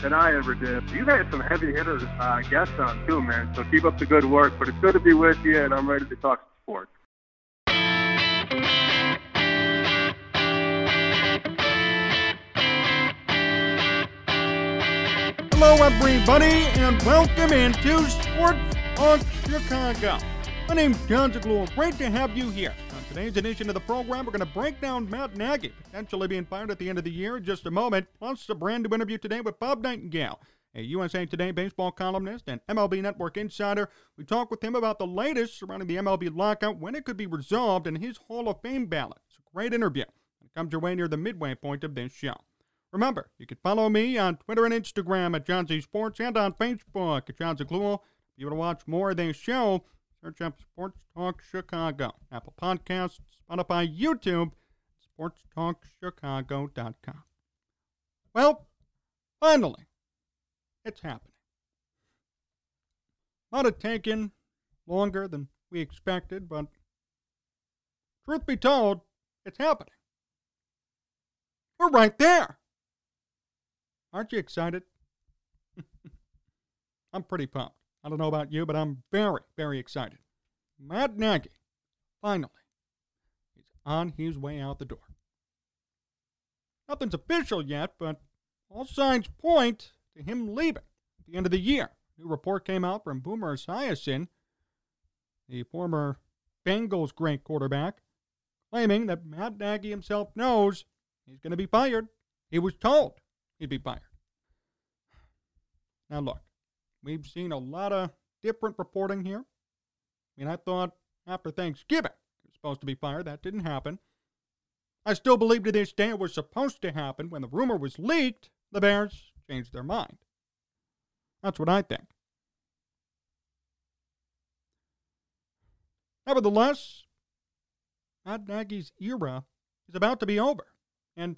than I ever did. You've had some heavy hitters uh, guests on too, man. So keep up the good work. But it's good to be with you, and I'm ready to talk sports. Hello, everybody, and welcome into Sports on Chicago. My name's Jon Zaghloul. Great to have you here. Today's edition of the program, we're going to break down Matt Nagy potentially being fired at the end of the year in just a moment, plus a brand new interview today with Bob Nightengale, a USA Today baseball columnist and MLB Network insider. We talk with him about the latest surrounding the MLB lockout, when it could be resolved, and his Hall of Fame ballot. It's a great interview. It comes your way near the midway point of this show. Remember, you can follow me on Twitter and Instagram at John Z Sports and on Facebook at Jon Zaghloul. If you want to watch more of this show, search up Sports Talk Chicago, Apple Podcasts, Spotify, YouTube, sportstalkchicago.com. Well, finally, it's happening. Might have taken longer than we expected, but truth be told, it's happening. We're right there. Aren't you excited? I'm pretty pumped. I don't know about you, but I'm very, very excited. Matt Nagy, finally, is on his way out the door. Nothing's official yet, but all signs point to him leaving at the end of the year. A new report came out from Boomer Esiason, the former Bengals great quarterback, claiming that Matt Nagy himself knows he's going to be fired. He was told he'd be fired. Now, look, we've seen a lot of different reporting here. I mean, I thought after Thanksgiving he was supposed to be fired. That didn't happen. I still believe to this day it was supposed to happen. When the rumor was leaked, the Bears changed their mind. That's what I think. Nevertheless, Matt Nagy's era is about to be over. And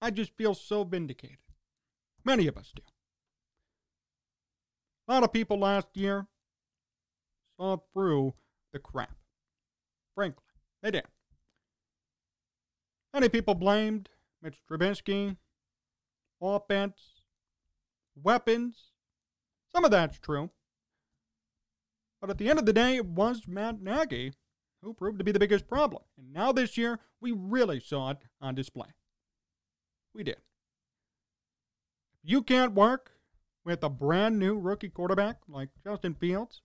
I just feel so vindicated. Many of us do. A lot of people last year saw through the crap. Frankly, they did. Many people blamed Mitch Trubisky, offense, weapons. Some of that's true. But at the end of the day, it was Matt Nagy who proved to be the biggest problem. And now this year, we really saw it on display. We did. You can't work with a brand new rookie quarterback like Justin Fields,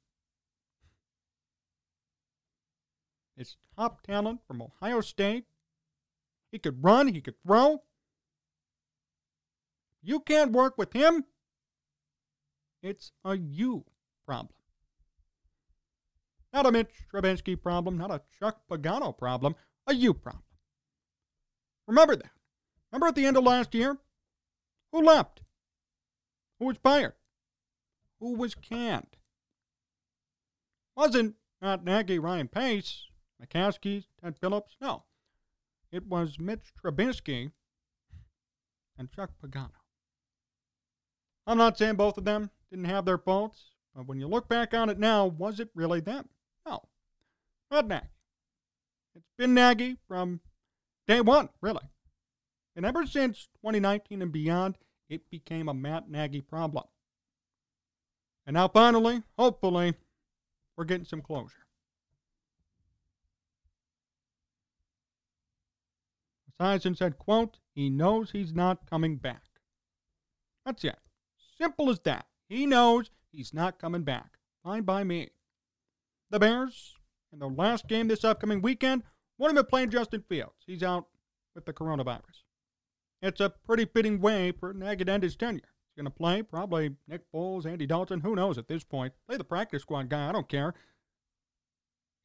it's top talent from Ohio State. He could run, he could throw. You can't work with him, it's a you problem. Not a Mitch Trubisky problem, not a Chuck Pagano problem, a you problem. Remember that. Remember at the end of last year? Who left? Who was fired? Who was canned? Wasn't not Nagy, Ryan Pace, McCaskey, Ted Phillips. No. It was Mitch Trubisky and Chuck Pagano. I'm not saying both of them didn't have their faults, but when you look back on it now, was it really them? No. Not Nagy. It's been Nagy from day one, really. And ever since 2019 and beyond, it became a Matt Nagy problem. And now finally, hopefully, we're getting some closure. Esiason said, quote, he knows he's not coming back. That's it. Simple as that. He knows he's not coming back. Fine by me. The Bears, in their last game this upcoming weekend, won't even play Justin Fields. He's out with the coronavirus. It's a pretty fitting way for Nagy to end his tenure. He's going to play probably Nick Foles, Andy Dalton, who knows at this point. Play the practice squad guy, I don't care.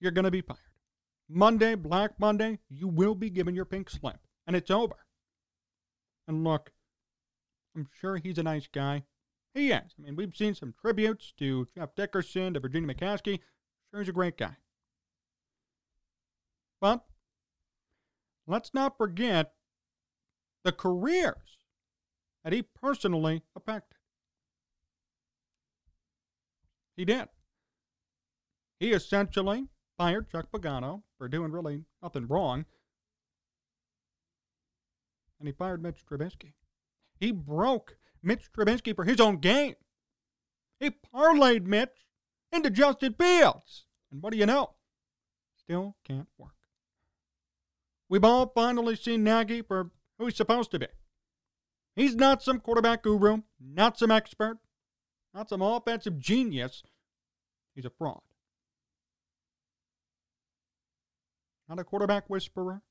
You're going to be fired. Monday, Black Monday, you will be given your pink slip, and it's over. And look, I'm sure he's a nice guy. He is. I mean, we've seen some tributes to Jeff Dickerson, to Virginia McCaskey. Sure, he's a great guy. But let's not forget the careers that he personally affected. He did. He essentially fired Chuck Pagano for doing really nothing wrong, and he fired Mitch Trubisky. He broke Mitch Trubisky for his own game. He parlayed Mitch into Justin Fields. And what do you know? Still can't work. We've all finally seen Nagy for who he's supposed to be. He's not some quarterback guru, not some expert, not some offensive genius. He's a fraud. Not a quarterback whisperer.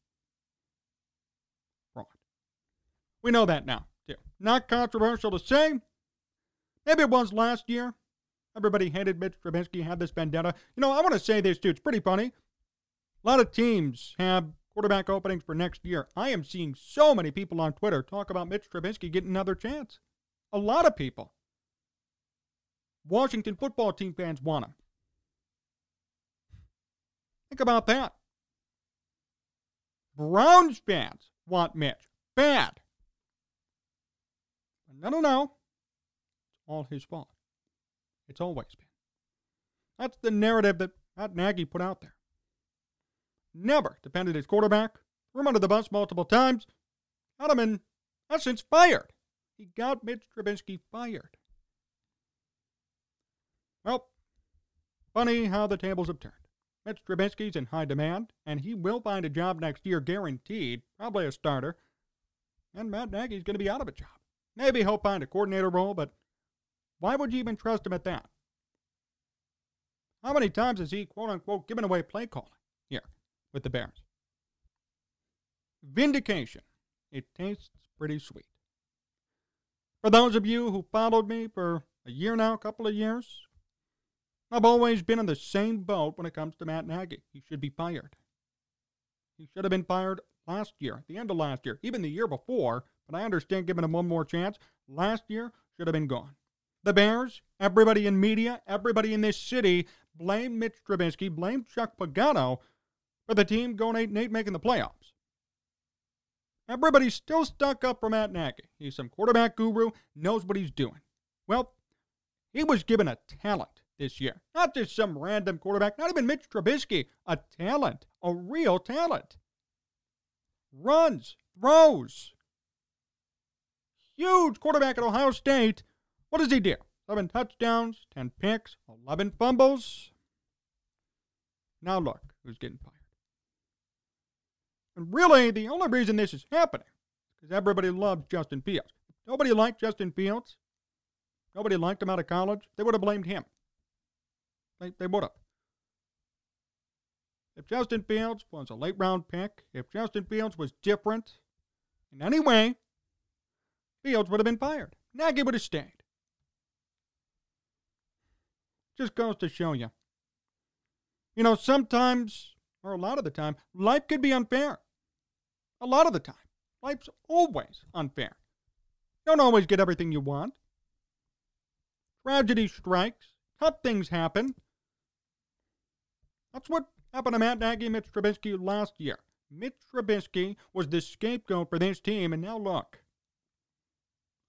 Fraud. We know that now, too. Not controversial to say. Maybe it was last year. Everybody hated Mitch Trubisky, had this vendetta. You know, I want to say this, too. It's pretty funny. A lot of teams have quarterback openings for next year. I am seeing so many people on Twitter talk about Mitch Trubisky getting another chance. A lot of people. Washington football team fans want him. Think about that. Browns fans want Mitch. Bad. No, no, no. It's all his fault. It's always been. That's the narrative that Matt Nagy put out there never defended his quarterback, threw him under the bus multiple times, got him in essence fired. He got Mitch Trubisky fired. Well, funny how the tables have turned. Mitch Trubisky's in high demand, and he will find a job next year guaranteed, probably a starter. And Matt Nagy's going to be out of a job. Maybe he'll find a coordinator role, but why would you even trust him at that? How many times has he, quote unquote, given away play calling here? With the Bears. Vindication. It tastes pretty sweet. For those of you who followed me for a year now, a couple of years, I've always been in the same boat when it comes to Matt Nagy. He should be fired. He should have been fired last year, the end of last year, even the year before, but I understand giving him one more chance. Last year should have been gone. The Bears, everybody in media, everybody in this city blamed Mitch Trubisky, blamed Chuck Pagano for the team going 8 and 8 making the playoffs. Everybody's still stuck up for Matt Nagy. He's some quarterback guru, knows what he's doing. Well, he was given a talent this year. Not just some random quarterback, not even Mitch Trubisky. A talent, a real talent. Runs, throws. Huge quarterback at Ohio State. What does he do? 11 touchdowns, 10 picks, 11 fumbles. Now look who's getting fired. And really, the only reason this is happening is because everybody loves Justin Fields. Nobody liked Justin Fields. Nobody liked him out of college. They would have blamed him. They, they would have. If Justin Fields was a late round pick, if Justin Fields was different in any way, Fields would have been fired. Nagy would have stayed. Just goes to show you. You know, sometimes, or a lot of the time, life could be unfair. A lot of the time. Life's always unfair. You don't always get everything you want. Tragedy strikes. Tough things happen. That's what happened to Matt Nagy and Mitch Trubisky last year. Mitch Trubisky was the scapegoat for this team, and now look.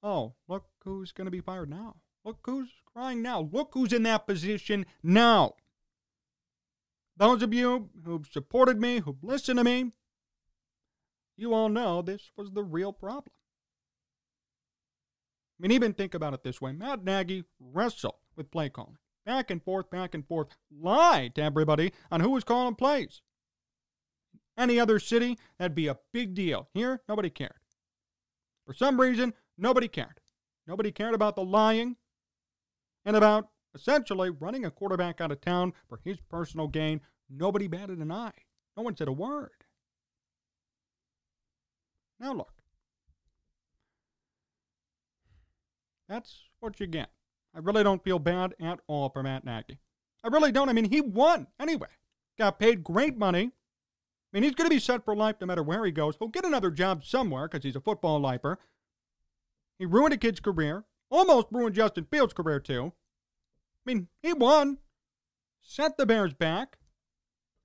Oh, look who's going to be fired now. Look who's crying now. Look who's in that position now. Those of you who've supported me, who've listened to me, you all know this was the real problem. I mean, even think about it this way Matt Nagy wrestled with play calling. Back and forth, back and forth, lied to everybody on who was calling plays. Any other city, that'd be a big deal. Here, nobody cared. For some reason, nobody cared. Nobody cared about the lying and about essentially running a quarterback out of town for his personal gain. Nobody batted an eye. No one said a word. Now look. That's what you get. I really don't feel bad at all for Matt Nagy. I really don't. I mean, he won anyway. Got paid great money. I mean, he's going to be set for life no matter where he goes. He'll get another job somewhere because he's a football lifer. He ruined a kid's career. Almost ruined Justin Fields' career, too. I mean, he won. Set the Bears back.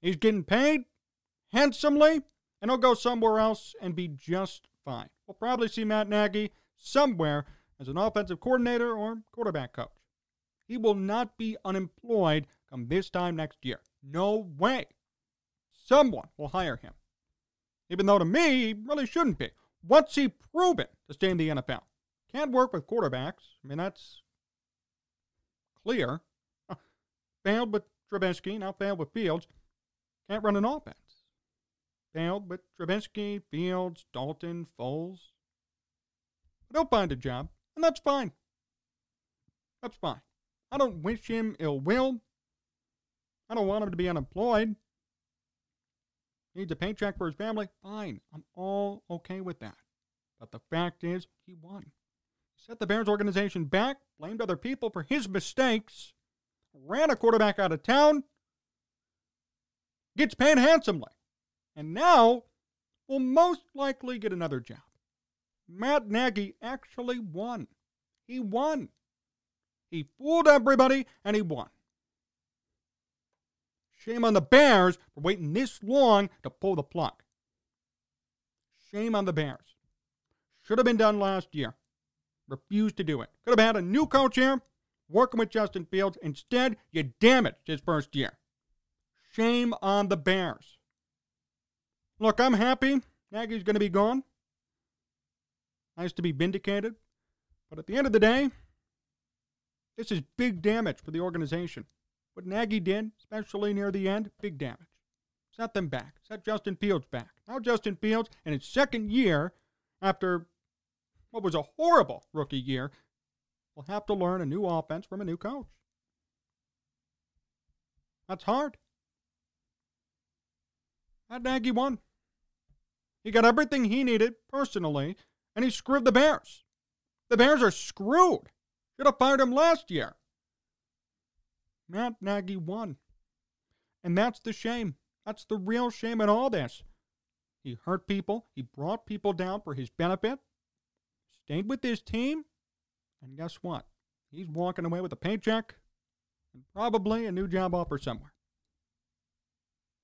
He's getting paid handsomely, and he'll go somewhere else and be just fine. We'll probably see Matt Nagy somewhere as an offensive coordinator or quarterback coach. He will not be unemployed come this time next year. No way. Someone will hire him. Even though to me, he really shouldn't be. What's he proven to stay in the NFL? Can't work with quarterbacks. I mean, that's clear. Failed with Trubisky, now failed with Fields. Can't run an offense. Failed with Trubisky, Fields, Dalton, Foles. But he'll find a job, and that's fine. That's fine. I don't wish him ill will. I don't want him to be unemployed. He Needs a paycheck for his family. Fine. I'm all okay with that. But the fact is, he won. Set the Bears organization back, blamed other people for his mistakes, ran a quarterback out of town, gets paid handsomely, and now will most likely get another job. Matt Nagy actually won. He won. He fooled everybody and he won. Shame on the Bears for waiting this long to pull the plug. Shame on the Bears. Should have been done last year. Refused to do it. Could have had a new coach here working with Justin Fields. Instead, you damaged his first year. Shame on the Bears. Look, I'm happy Nagy's going to be gone. Nice to be vindicated. But at the end of the day, this is big damage for the organization. What Nagy did, especially near the end, big damage. Set them back. Set Justin Fields back. Now Justin Fields, in his second year, after what was a horrible rookie year, will have to learn a new offense from a new coach. That's hard. That Nagy won. He got everything he needed personally, and he screwed the Bears. The Bears are screwed. Should have fired him last year. Matt Nagy won. And that's the shame. That's the real shame in all this. He hurt people. He brought people down for his benefit. Stayed with his team. And guess what? He's walking away with a paycheck and probably a new job offer somewhere.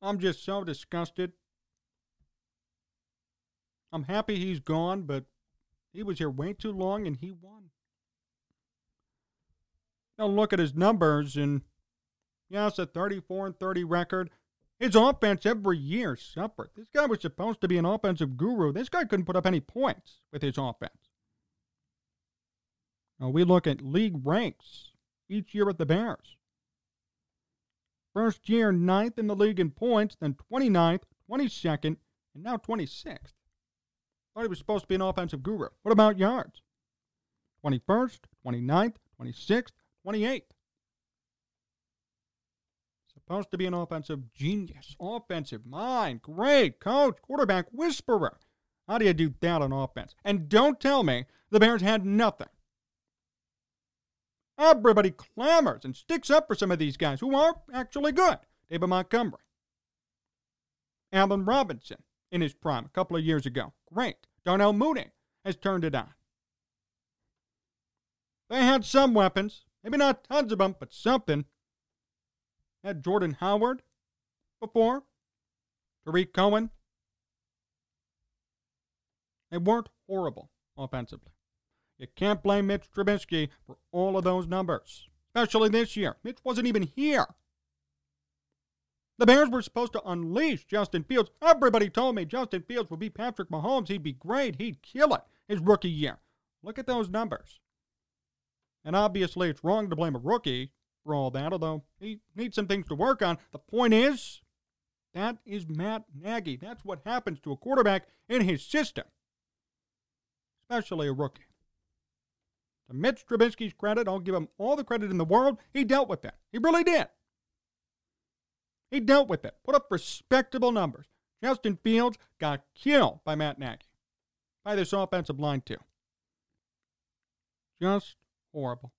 I'm just so disgusted. I'm happy he's gone, but he was here way too long and he won. Now look at his numbers, and yes, a 34 and 30 record. His offense every year suffered. This guy was supposed to be an offensive guru. This guy couldn't put up any points with his offense. Now we look at league ranks each year with the Bears. First year, ninth in the league in points, then 29th, 22nd, and now 26th. Thought he was supposed to be an offensive guru. What about yards? 21st, 29th, 26th, 28th. Supposed to be an offensive genius, offensive mind, great coach, quarterback whisperer. How do you do that on offense? And don't tell me the Bears had nothing. Everybody clamors and sticks up for some of these guys who are actually good. David Montgomery, Allen Robinson in his prime a couple of years ago. Great. Darnell Mooney has turned it on. They had some weapons, maybe not tons of them, but something. Had Jordan Howard before, Tarik Cohen. They weren't horrible offensively. You can't blame Mitch Trubisky for all of those numbers, especially this year. Mitch wasn't even here. The Bears were supposed to unleash Justin Fields. Everybody told me Justin Fields would be Patrick Mahomes. He'd be great. He'd kill it his rookie year. Look at those numbers. And obviously, it's wrong to blame a rookie for all that, although he needs some things to work on. The point is, that is Matt Nagy. That's what happens to a quarterback in his system, especially a rookie. To Mitch Trubisky's credit, I'll give him all the credit in the world. He dealt with that. He really did. He dealt with it. Put up respectable numbers. Justin Fields got killed by Matt Nagy. By this offensive line, too. Just horrible.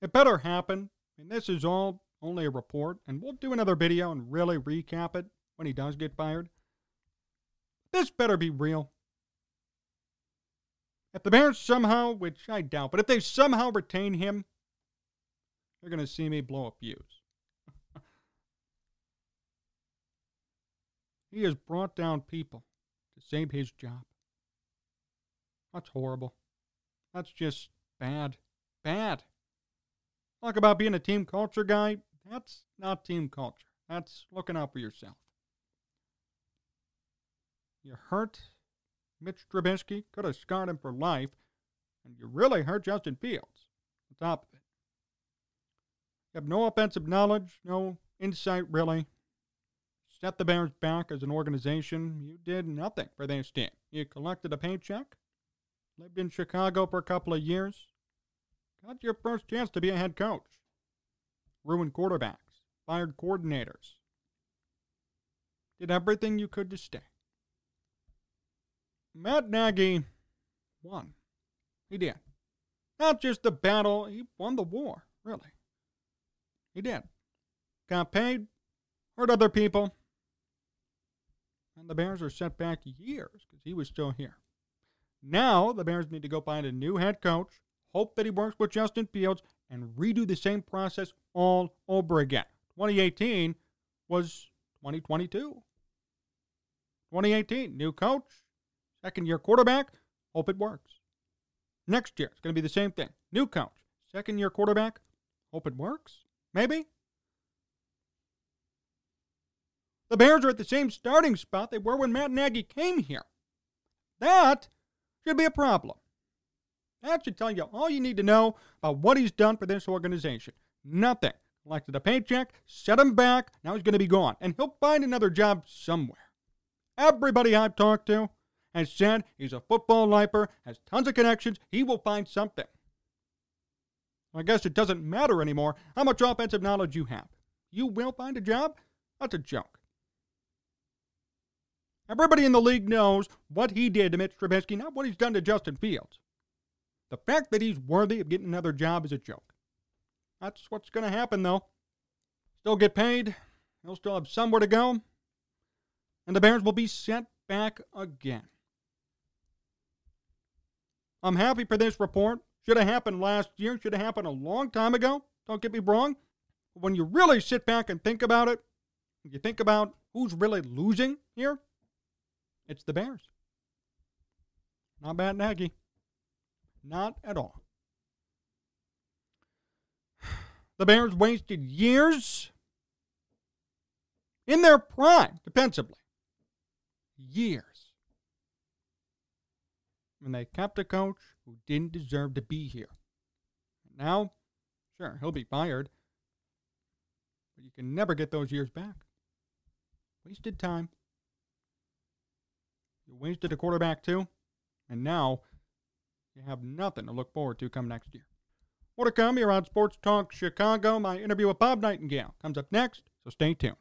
It better happen. Mean, this is all only a report, and we'll do another video and really recap it when he does get fired. This better be real. If the Bears somehow, which I doubt, but if they somehow retain him, they're going to see me blow up fuse. he has brought down people to save his job. That's horrible. That's just bad. Bad. Talk about being a team culture guy. That's not team culture. That's looking out for yourself. You hurt Mitch Trubisky, could have scarred him for life, and you really hurt Justin Fields on top have no offensive knowledge, no insight really. Set the Bears back as an organization. You did nothing for this team. You collected a paycheck, lived in Chicago for a couple of years, got your first chance to be a head coach, ruined quarterbacks, fired coordinators, did everything you could to stay. Matt Nagy won. He did. Not just the battle, he won the war, really. He did. Got paid, hurt other people, and the Bears are set back years because he was still here. Now the Bears need to go find a new head coach, hope that he works with Justin Fields, and redo the same process all over again. 2018 was 2022. 2018, new coach, Second year quarterback, hope it works. Next year, it's going to be the same thing. New coach, second year quarterback, hope it works. Maybe. The Bears are at the same starting spot they were when Matt Nagy came here. That should be a problem. That should tell you all you need to know about what he's done for this organization. Nothing. Collected a paycheck, set him back, now he's going to be gone. And he'll find another job somewhere. Everybody I've talked to has said he's a football lifer, has tons of connections, he will find something. I guess it doesn't matter anymore how much offensive knowledge you have. You will find a job? That's a joke. Everybody in the league knows what he did to Mitch Trubisky, not what he's done to Justin Fields. The fact that he's worthy of getting another job is a joke. That's what's going to happen, though. Still get paid. He'll still have somewhere to go. And the Bears will be sent back again. I'm happy for this report. Should have happened last year, should have happened a long time ago. Don't get me wrong. But when you really sit back and think about it, you think about who's really losing here, it's the Bears. Not Matt Nagy. Not at all. The Bears wasted years in their prime defensively. Years and they kept a coach who didn't deserve to be here. Now, sure, he'll be fired, but you can never get those years back. Wasted time. You wasted a quarterback too, and now you have nothing to look forward to come next year. More to come here on Sports Talk Chicago. My interview with Bob Nightengale comes up next, so stay tuned.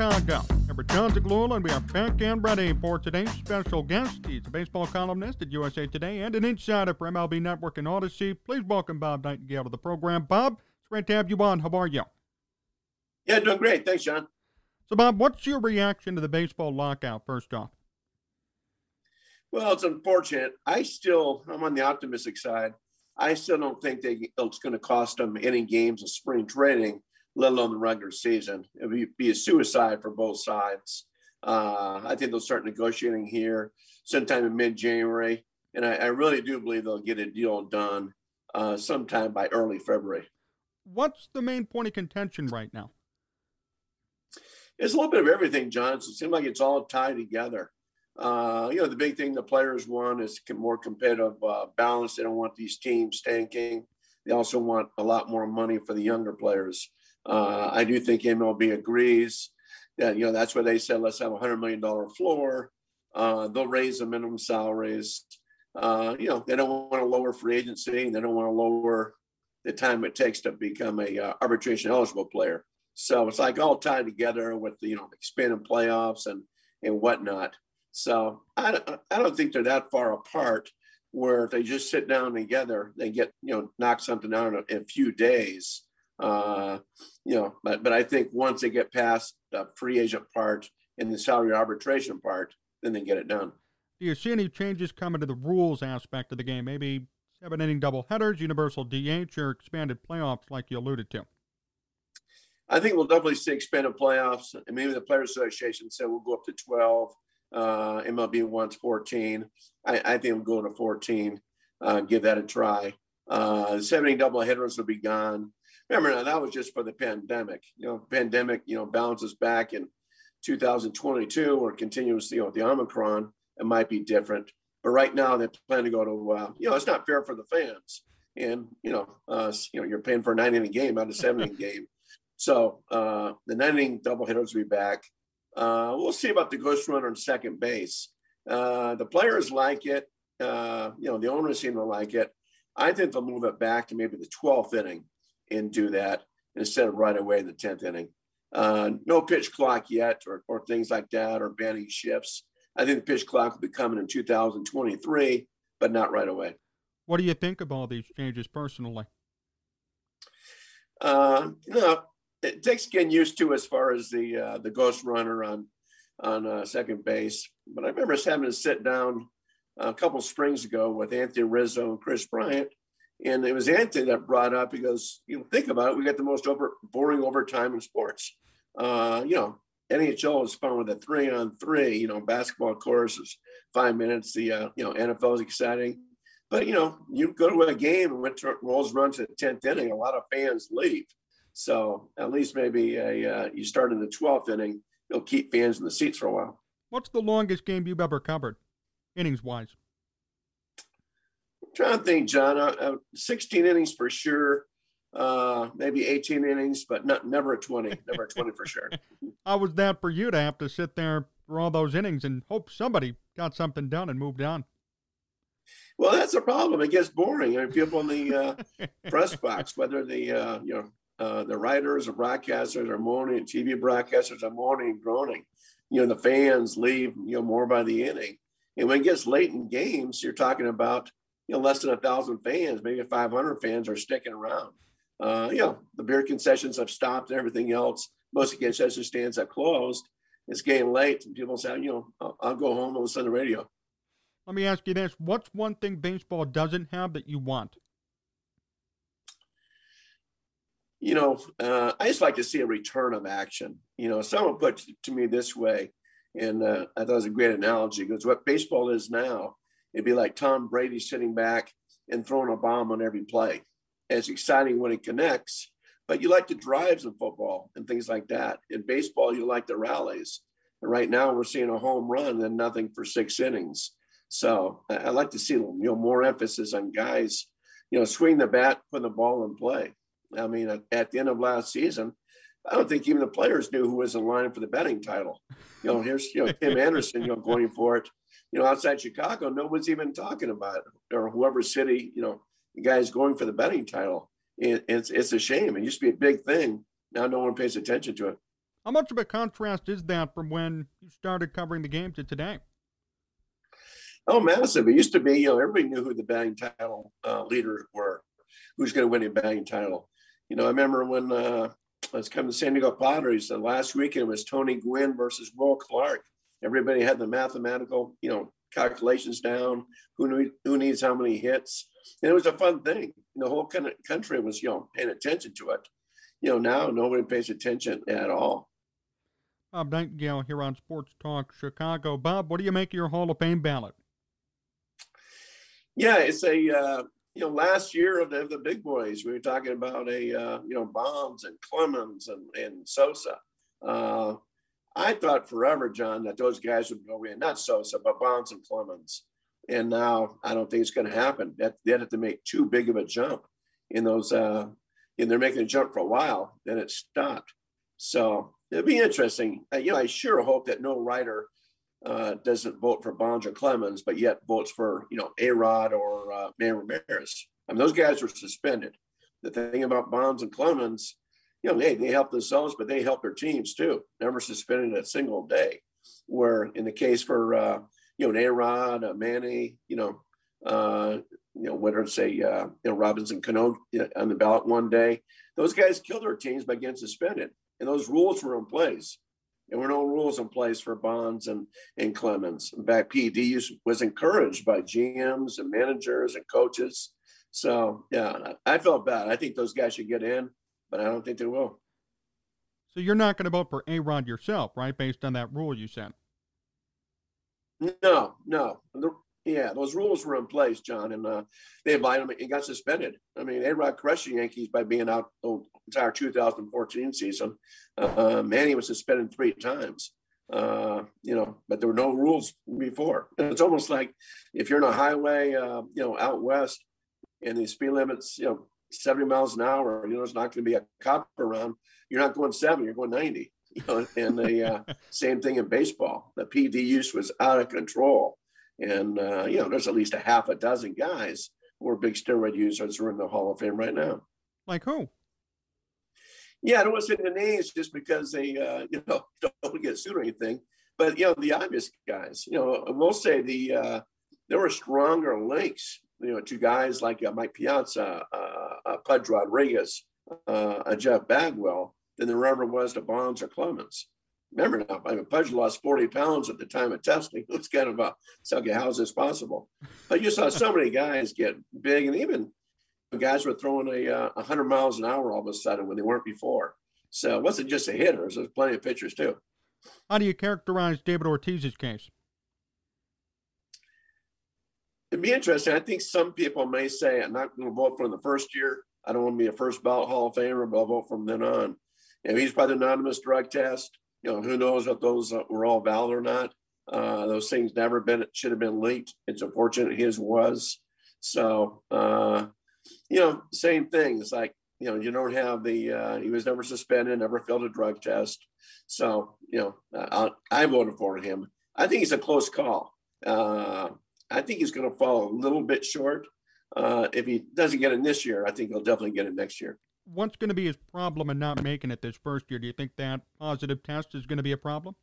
Chicago. Number Jon Zaghloul, and we are back and ready for today's special guest. He's a baseball columnist at USA Today and an insider for MLB Network and Audacy. Please welcome Bob Nightengale to the program. Bob, it's great to have you on. How are you? Yeah, doing great. Thanks, John. So, Bob, what's your reaction to the baseball lockout, first off? Well, it's unfortunate. I still, I'm on the optimistic side. I still don't think they, it's going to cost them any games of spring training let alone the regular season. It would be a suicide for both sides. Uh, I think they'll start negotiating here sometime in mid January. And I, I, really do believe they'll get a deal done uh, sometime by early February. What's the main point of contention right now? It's a little bit of everything, John. So it seems like it's all tied together. Uh, you know, the big thing the players want is more competitive uh, balance. They don't want these teams tanking. They also want a lot more money for the younger players. Uh, I do think MLB agrees that you know that's why they said let's have a hundred million dollar floor. Uh, they'll raise the minimum salaries. Uh, you know, they don't want to lower free agency. They don't want to lower the time it takes to become a uh, arbitration eligible player. So it's like all tied together with you know expanded playoffs and and whatnot. So I don't, I don't think they're that far apart. Where if they just sit down together, they get you know knock something out in a, in a few days. Uh, you know, but but I think once they get past the free agent part and the salary arbitration part, then they get it done. Do you see any changes coming to the rules aspect of the game? Maybe seven inning double headers, universal DH, or expanded playoffs, like you alluded to? I think we'll definitely see expanded playoffs. And maybe the Players Association said we'll go up to 12. Uh, MLB wants 14. I, I think we'll go to 14, uh, give that a try. Uh, 70 double headers will be gone. Remember, now that was just for the pandemic. You know, pandemic, you know, bounces back in 2022 or continues, you know, the Omicron, it might be different. But right now, they plan to go to, uh, you know, it's not fair for the fans. And, you know, uh, you know, you're paying for a nine inning game, not a seven inning game. So uh, the nine inning double headers will be back. Uh, we'll see about the ghost runner on second base. Uh, the players like it. Uh, you know, the owners seem to like it. I think they'll move it back to maybe the 12th inning and do that instead of right away in the 10th inning. Uh, no pitch clock yet, or, or things like that, or banning shifts. I think the pitch clock will be coming in 2023, but not right away. What do you think of all these changes personally? Uh, you know, it takes getting used to as far as the uh, the ghost runner on on uh, second base. But I remember us having to sit down a couple springs ago with Anthony Rizzo and Kris Bryant, and it was Anthony that brought up. He goes, "You know, think about it. We got the most over, boring overtime in sports. Uh, you know, NHL is fun with a three on three. You know, basketball course is five minutes. The uh, you know NFL is exciting." But you know, you go to a game and when rolls runs to the tenth inning, a lot of fans leave. So at least maybe a, uh, you start in the 12th inning, you'll keep fans in the seats for a while. What's the longest game you've ever covered, innings wise? Trying to think, John. Uh, uh, 16 innings for sure. Uh, maybe 18 innings, but not never a 20. Never a 20 for sure. How was that for you to have to sit there for all those innings and hope somebody got something done and moved on? Well, that's a problem. It gets boring. I mean, people in the uh, press box, whether the uh, you know uh, the writers or broadcasters are moaning, TV broadcasters are moaning, and groaning. You know, the fans leave, you know, more by the inning. And when it gets late in games, you're talking about, you know, less than a thousand fans, maybe 500 fans are sticking around. Uh, you know, the beer concessions have stopped and everything else. Most of the concession stands have closed. It's getting late. And people say, you know, I'll, I'll go home and listen to the radio. Let me ask you this. What's one thing baseball doesn't have that you want? you know, uh, I just like to see a return of action. You know, someone put to me this way, and uh, I thought it was a great analogy because what baseball is now, it'd be like Tom Brady sitting back and throwing a bomb on every play. It's exciting when it connects, but you like the drives in football and things like that. In baseball, you like the rallies. And right now, we're seeing a home run and nothing for six innings. So I, like to see you know more emphasis on guys, you know, swing the bat, put the ball in play. I mean, at, the end of last season, I don't think even the players knew who was in line for the batting title. You know, here's you know Tim Anderson, you know, going for it. You know, outside Chicago, no one's even talking about it, or whoever city, you know, the guy's going for the batting title. It, it's it's a shame. It used to be a big thing. Now no one pays attention to it. How much of a contrast is that from when you started covering the game to today? Oh, massive! It used to be, you know, everybody knew who the batting title uh, leaders were, who's going to win a batting title you know, I remember when uh, I was coming to San Diego Padres, the last weekend was Tony Gwynn versus Will Clark. Everybody had the mathematical, you know, calculations down. Who knew, who needs how many hits? And it was a fun thing. The whole country was, you know, paying attention to it. You know, now nobody pays attention at all. Bob Nightengale here on Sports Talk Chicago. Bob, what do you make of your Hall of Fame ballot? Yeah, it's a uh, you know, last year of the, the big boys, we were talking about a, uh, you know, Bonds and Clemens and, and Sosa. Uh, I thought forever, John, that those guys would go in, not Sosa, but Bonds and Clemens. And now I don't think it's going to happen. That they have to make too big of a jump in those. Uh, and they're making a jump for a while, then it stopped. So it'll be interesting. Uh, you know, I sure hope that no writer uh, doesn't vote for Bonds or Clemens, but yet votes for you know A Rod or uh, Manny Ramirez. I mean, those guys were suspended. The thing about Bonds and Clemens, you know, hey, they help themselves, but they help their teams too. Never suspended a single day. Where in the case for uh, you know, an A Rod, a Manny, you know, uh, you know, whether it's a uh, you know Robinson Cano on the ballot one day, those guys killed their teams by getting suspended, and those rules were in place. There were no rules in place for Bonds and and Clemens. In fact, PED was encouraged by GMs and managers and coaches. So yeah, I felt bad. I think those guys should get in, but I don't think they will. So you're not going to vote for A Rod yourself, right? Based on that rule you said. No, no. The, yeah, those rules were in place, John, and uh, they invited him. He got suspended. I mean, A Rod crushed the Yankees by being out the entire 2014 season. Uh, Manny was suspended three times. Uh, you know, but there were no rules before. And it's almost like if you're in a highway, uh, you know, out west, and the speed limits, you know, 70 miles an hour, you know, it's not going to be a cop around. You're not going 70, you're going 90. You know, and the uh, same thing in baseball. The PED use was out of control. And, uh, you know, there's at least a half a dozen guys who are big steroid users who are in the Hall of Fame right now. Like who? Yeah, I don't want to say the names just because they, uh, you know, don't get sued or anything. But, you know, the obvious guys, you know, we'll say the, uh, there were stronger links, you know, to guys like uh, Mike Piazza, uh, uh, Pudge Rodriguez, uh, Jeff Bagwell than there ever was to Bonds or Clemens remember now, I mean, Pudge lost 40 pounds at the time of testing. It was kind of a, okay, how's this possible? But you saw so many guys get big, and even guys were throwing a uh, 100 miles an hour all of a sudden when they weren't before. So it wasn't just a hitters, there's plenty of pitchers too. How do you characterize David Ortiz's case? It'd be interesting. I think some people may say, I'm not going to vote for him the first year. I don't want to be a first ballot Hall of Famer, but I'll vote from then on. And he's by the anonymous drug test you know, who knows if those uh, were all valid or not. Uh, those things never been, should have been leaked. It's unfortunate his was. So, uh, you know, same thing. It's like, you know, you don't have the, uh, he was never suspended, never failed a drug test. So, you know, I, I voted for him. I think it's a close call. Uh, I think he's going to fall a little bit short. Uh, if he doesn't get it this year, I think he'll definitely get it next year what's going to be his problem in not making it this first year? Do you think that positive test is going to be a problem?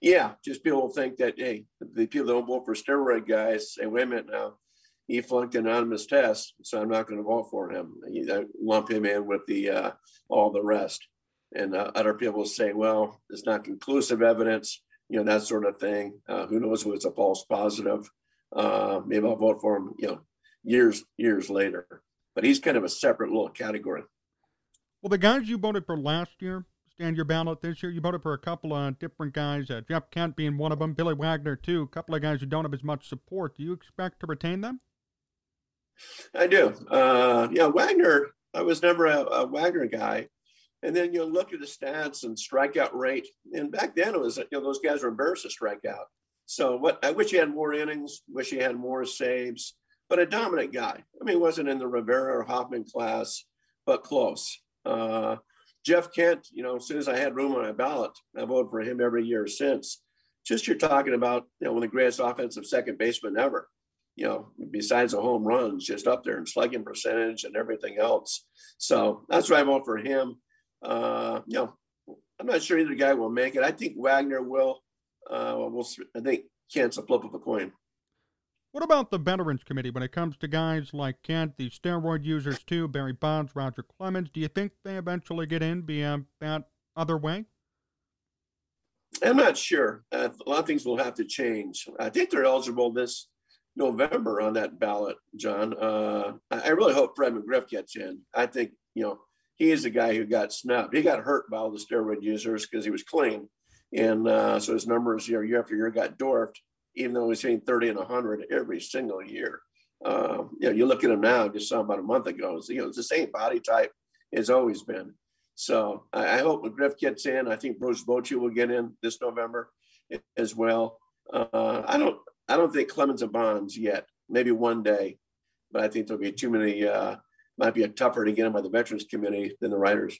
Yeah, just people think that hey, the people that don't vote for steroid guys say, wait a minute now, he flunked an anonymous test, so I'm not going to vote for him. You lump him in with the uh, all the rest, and uh, other people say, well, it's not conclusive evidence, you know, that sort of thing. Uh, who knows who it's a false positive? Uh, maybe I'll vote for him, you know, years years later but he's kind of a separate little category. Well, the guys you voted for last year stand your ballot this year. You voted for a couple of different guys, uh, Jeff Kent being one of them, Billy Wagner too. A couple of guys who don't have as much support. Do you expect to retain them? I do. Uh, yeah, Wagner. I was never a, a Wagner guy. And then you look at the stats and strikeout rate. And back then it was, you know, those guys were embarrassed to strike out. So what I wish he had more innings, wish he had more saves but a dominant guy. I mean, he wasn't in the Rivera or Hoffman class, but close. Uh, Jeff Kent, you know, as soon as I had room on my ballot, I voted for him every year since. Just you're talking about, you know, one of the greatest offensive second baseman ever. You know, besides the home runs, just up there in slugging percentage and everything else. So that's why I vote for him. Uh, you know, I'm not sure either guy will make it. I think Wagner will. Uh, we'll. I think Kent's a flip of a coin. What about the Veterans Committee when it comes to guys like Kent, the steroid users too, Barry Bonds, Roger Clemens? Do you think they eventually get in via that other way? I'm not sure. Uh, a lot of things will have to change. I think they're eligible this November on that ballot, John. Uh, I really hope Fred McGriff gets in. I think, you know, he is the guy who got snubbed. He got hurt by all the steroid users because he was clean. And uh, so his numbers know, year after year got dwarfed even though he's hitting 30 and 100 every single year. Uh, you know, you look at him now, just saw him about a month ago, it's, you know, it's the same body type it's always been. So I, I hope McGriff gets in. I think Bruce Bochy will get in this November as well. Uh, I don't I don't think Clemens and Bonds yet. Maybe one day, but I think there'll be too many. Might be a tougher to get in by the Veterans Committee than the writers.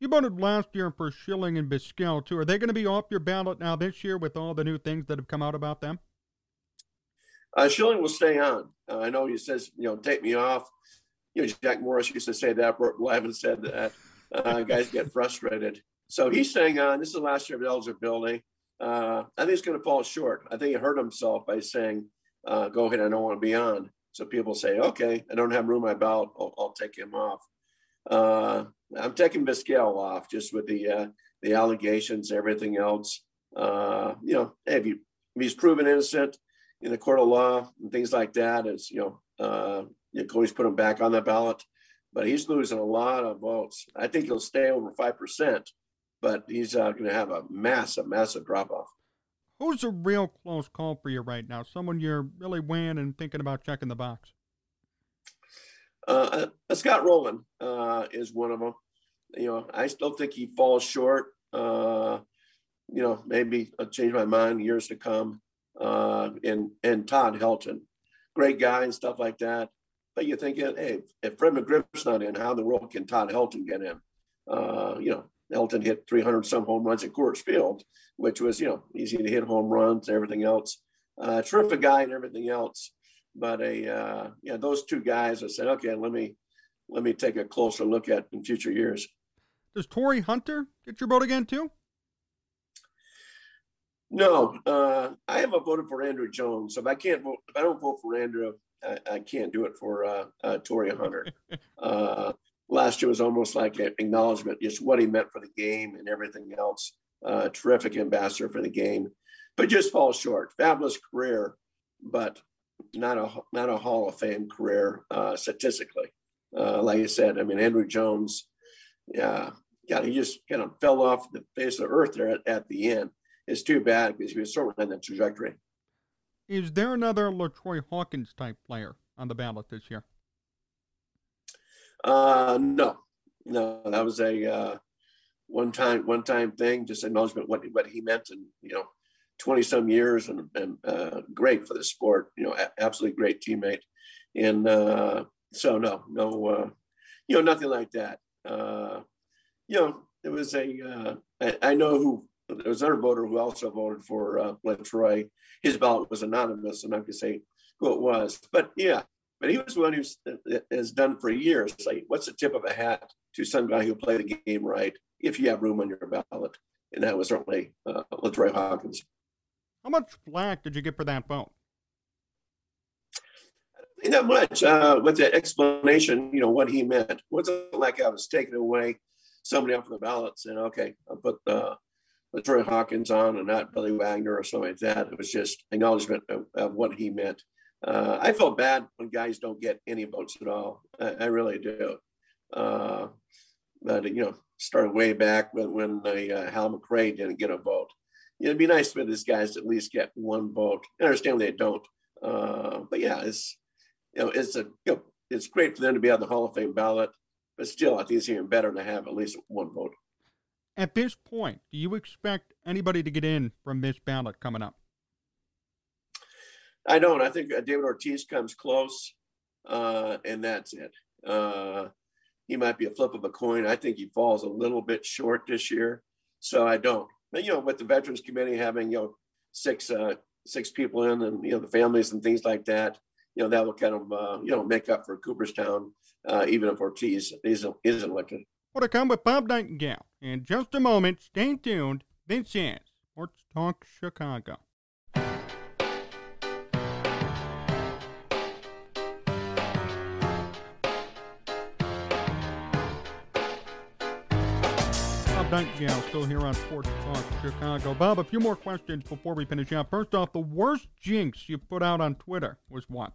You voted last year for Schilling and Vizquel too. Are they going to be off your ballot now this year with all the new things that have come out about them? Uh, Schilling will stay on. Uh, I know he says, you know, take me off. You know, Jack Morris used to say that. Bert Blyleven said that. Uh, guys get frustrated. So he's staying on. This is the last year of eligibility. Uh, I think he's going to fall short. I think he hurt himself by saying, uh, go ahead, I don't want to be on. So people say, okay, I don't have room in my ballot. I'll, I'll take him off. Uh, I'm taking Vizquel off just with the uh, the allegations, everything else. Uh, you know, if, you, if he's proven innocent in the court of law and things like that, is you know, uh, you can always put him back on the ballot. But he's losing a lot of votes. I think he'll stay over five percent, but he's uh, going to have a massive, massive drop off. Who's a real close call for you right now? Someone you're really weighing and thinking about checking the box. Uh, uh, Scott Rolen uh, is one of them. You know, I still think he falls short. Uh, you know, maybe I'll change my mind years to come. Uh, and and Todd Helton, great guy and stuff like that. But you think, hey, if Fred McGriff's not in, how in the world can Todd Helton get in? Uh, you know, Helton hit 300 some home runs at Coors Field, which was you know easy to hit home runs and everything else. Uh, terrific guy and everything else but a uh, yeah, those two guys. I said, okay, let me let me take a closer look at in future years. Does Torii Hunter get your vote again too? No, uh, I haven't voted for Andruw Jones. So if I can't vote, if I don't vote for Andruw, I, I can't do it for uh, uh, Torii Hunter. last year was almost like an acknowledgement, just what he meant for the game and everything else. Uh, terrific ambassador for the game, but just falls short. Fabulous career, but not a not a Hall of Fame career uh, statistically. Uh, like I said, I mean Andruw Jones, yeah, yeah, he just kind of fell off the face of the earth there at, at the end. It's too bad because he was sort of on that trajectory. Is there another LaTroy Hawkins type player on the ballot this year? Uh, no, no, that was a uh, one time one time thing, just acknowledgement what what he meant, and you know 20 some years and, and uh, great for the sport, you know, absolutely great teammate. And uh, so, no, no, uh, you know, nothing like that. Uh, you know, it was a. Uh, I, I know who, there was another voter who also voted for uh, Troy. His ballot was anonymous. And I'm not say who it was, but yeah, but he was one who uh, has done for years. Like, what's the tip of a hat to some guy who played the game right if you have room on your ballot? And that was certainly uh, LaTroy Hawkins. How much flack did you get for that vote? Not much. Uh, with the explanation, you know, what he meant. It wasn't like I was taking away somebody off the ballot saying, okay, I'll put uh, Troy Hawkins on and not Billy Wagner or something like that. It was just acknowledgement of, of what he meant. Uh, I feel bad when guys don't get any votes at all. I, I really do. Uh, but, you know, started way back when, when uh, Hal McRae didn't get a vote it'd be nice for these guys to at least get one vote. I understand they don't, uh, but yeah, it's you know it's a you know it's great for them to be on the Hall of Fame ballot, but still, I think it's even better to have at least one vote. At this point, do you expect anybody to get in from this ballot coming up? I don't. I think uh, David Ortiz comes close, uh, and that's it. Uh, he might be a flip of a coin. I think he falls a little bit short this year, so I don't But you know, with the Veterans Committee having, you know, six, uh, six people in and, you know, the families and things like that, you know, that will kind of, uh, you know, make up for Cooperstown, uh, even if Ortiz isn't, isn't elected. More to come with Bob Nightengale. In just a moment, stay tuned. This is Sports Talk Chicago. Nightengale still here on Sports Talk Chicago. Bob, a few more questions before we finish up. First off, the worst jinx you put out on Twitter was what?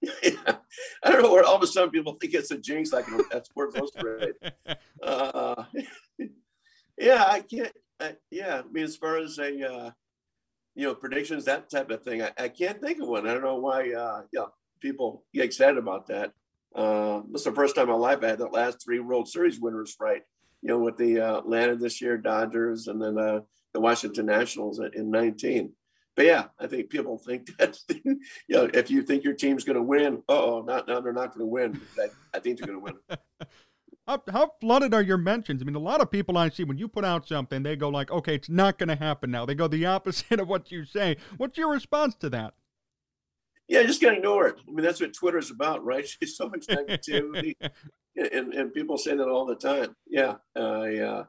Yeah. I don't know where all of a sudden people think it's a jinx like at Sports Illustrated. uh, yeah, I can't. I, yeah, I mean, as far as a uh, you know predictions, that type of thing, I, I, can't think of one. I don't know why. Uh, yeah, people get excited about that. Uh, this is the first time in my life I had the last three World Series winners right you know, with the uh, Atlanta this year, Dodgers, and then uh, the Washington Nationals in 19. But yeah, I think people think that, you know, if you think your team's going to win, oh, not now they're not going to win. I, I think they're going to win. how, how flooded are your mentions? I mean, a lot of people I see when you put out something, they go like, "Okay, it's not going to happen now." They go the opposite of what you say. What's your response to that? Yeah, just gotta ignore it. I mean, that's what Twitter's about, right? There's so much negativity, and, and people say that all the time. Yeah, uh, yeah,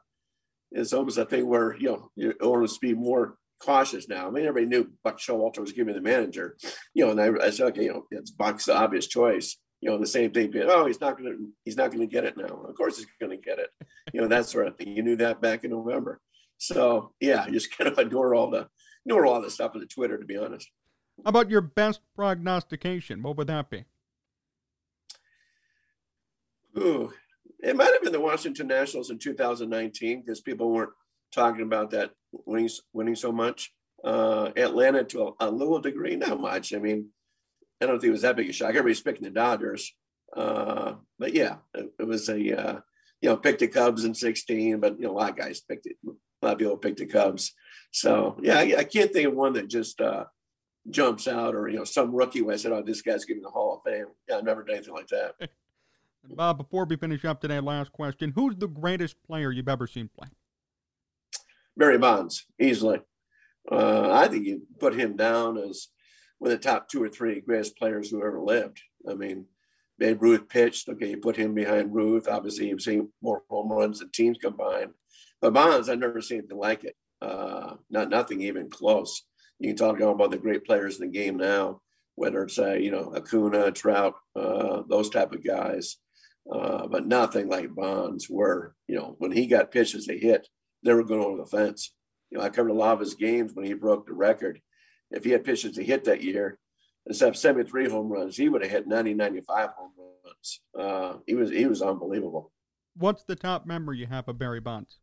it's almost a thing where you know you always be more cautious now. I mean, everybody knew Buck Showalter was giving the manager, you know, and I, I said, okay, you know, it's Buck's the obvious choice. You know, the same thing. Oh, he's not gonna, he's not gonna get it now. Of course, he's gonna get it. You know, that sort of thing. You knew that back in November. So yeah, just kind of ignore all the, ignore all the stuff on the Twitter. To be honest. How about your best prognostication? What would that be? Ooh, it might have been the Washington Nationals in 2019 because people weren't talking about that winning winning so much. Uh, Atlanta to a, a, little degree, not much. I mean, I don't think it was that big a shock. Everybody's picking the Dodgers, uh, but yeah, it, it was a uh, you know picked the Cubs in 16, but you know a lot of guys picked it. A lot of people picked the Cubs. So yeah, I, I can't think of one that just uh, jumps out or you know some rookie who I said, "Oh, this guy's getting the Hall of Fame." Yeah, I've never done anything like that. Bob, before we finish up today, last question: Who's the greatest player you've ever seen play? Barry Bonds, easily. Uh, I think you put him down as one of the top two or three greatest players who ever lived. I mean, Babe Ruth pitched. Okay, you put him behind Ruth. Obviously, you've seen more home runs than teams combined. But Bonds, I've never seen anything like it. Uh, not nothing even close. You can talk about the great players in the game now, whether it's uh, you know Acuna, Trout, uh, those type of guys, uh, but nothing like Bonds. Where you know when he got pitches to hit, they were going over the fence. You know, I covered a lot of his games when he broke the record. If he had pitches to hit that year, instead of 73 home runs, he would have hit 90, 95 home runs. Uh, he was he was unbelievable. What's the top memory you have of Barry Bonds?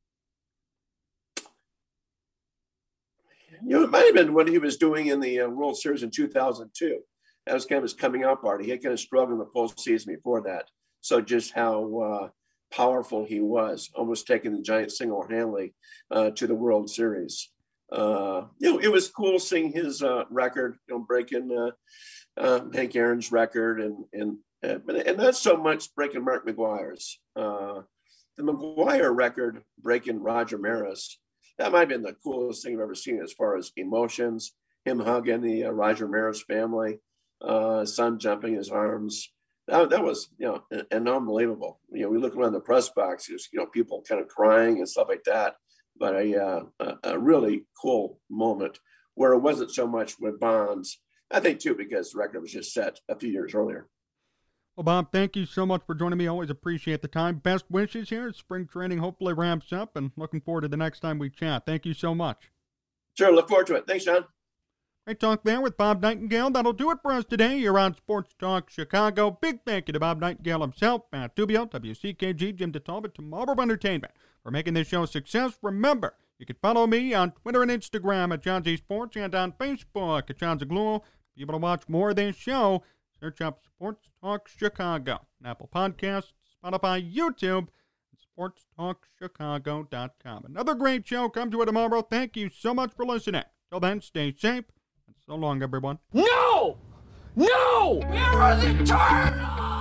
You know, it might have been what he was doing in the uh, World Series in 2002. That was kind of his coming out party. He had kind of struggled in the postseason before that. So just how uh, powerful he was, almost taking the Giants single-handedly uh, to the World Series. Uh, you know, it was cool seeing his uh, record, you know, breaking uh, uh, Hank Aaron's record, and and and not so much breaking Mark McGwire's. The McGwire record breaking Roger Maris. That might have been the coolest thing I've ever seen as far as emotions. Him hugging the Roger Maris family, son jumping his arms that, that was you know an, an, unbelievable. You know, we look around the press boxes, you know, people kind of crying and stuff like that. But a, uh, a, a really cool moment where it wasn't so much with Bonds. I think too because the record was just set a few years earlier. Well, Bob, thank you so much for joining me. Always appreciate the time. Best wishes here. Spring training hopefully ramps up, and looking forward to the next time we chat. Thank you so much. Sure, look forward to it. Thanks, Jon. Great talk there with Bob Nightengale. That'll do it for us today here on Sports Talk Chicago. Big thank you to Bob Nightengale himself, Matt Tubio, WCKG, Jim DeTalbot, to Marlboro Entertainment for making this show a success. Remember, you can follow me on Twitter and Instagram at Jon Z Sports and on Facebook at Jon Zaghloul. If you want to watch more of this show, search up Sports Talk Chicago, Apple Podcasts, Spotify, YouTube, and SportsTalkChicago.com. Another great show comes to you tomorrow. Thank you so much for listening. Till then, stay safe and so long, everyone. No! No! Are the turtles?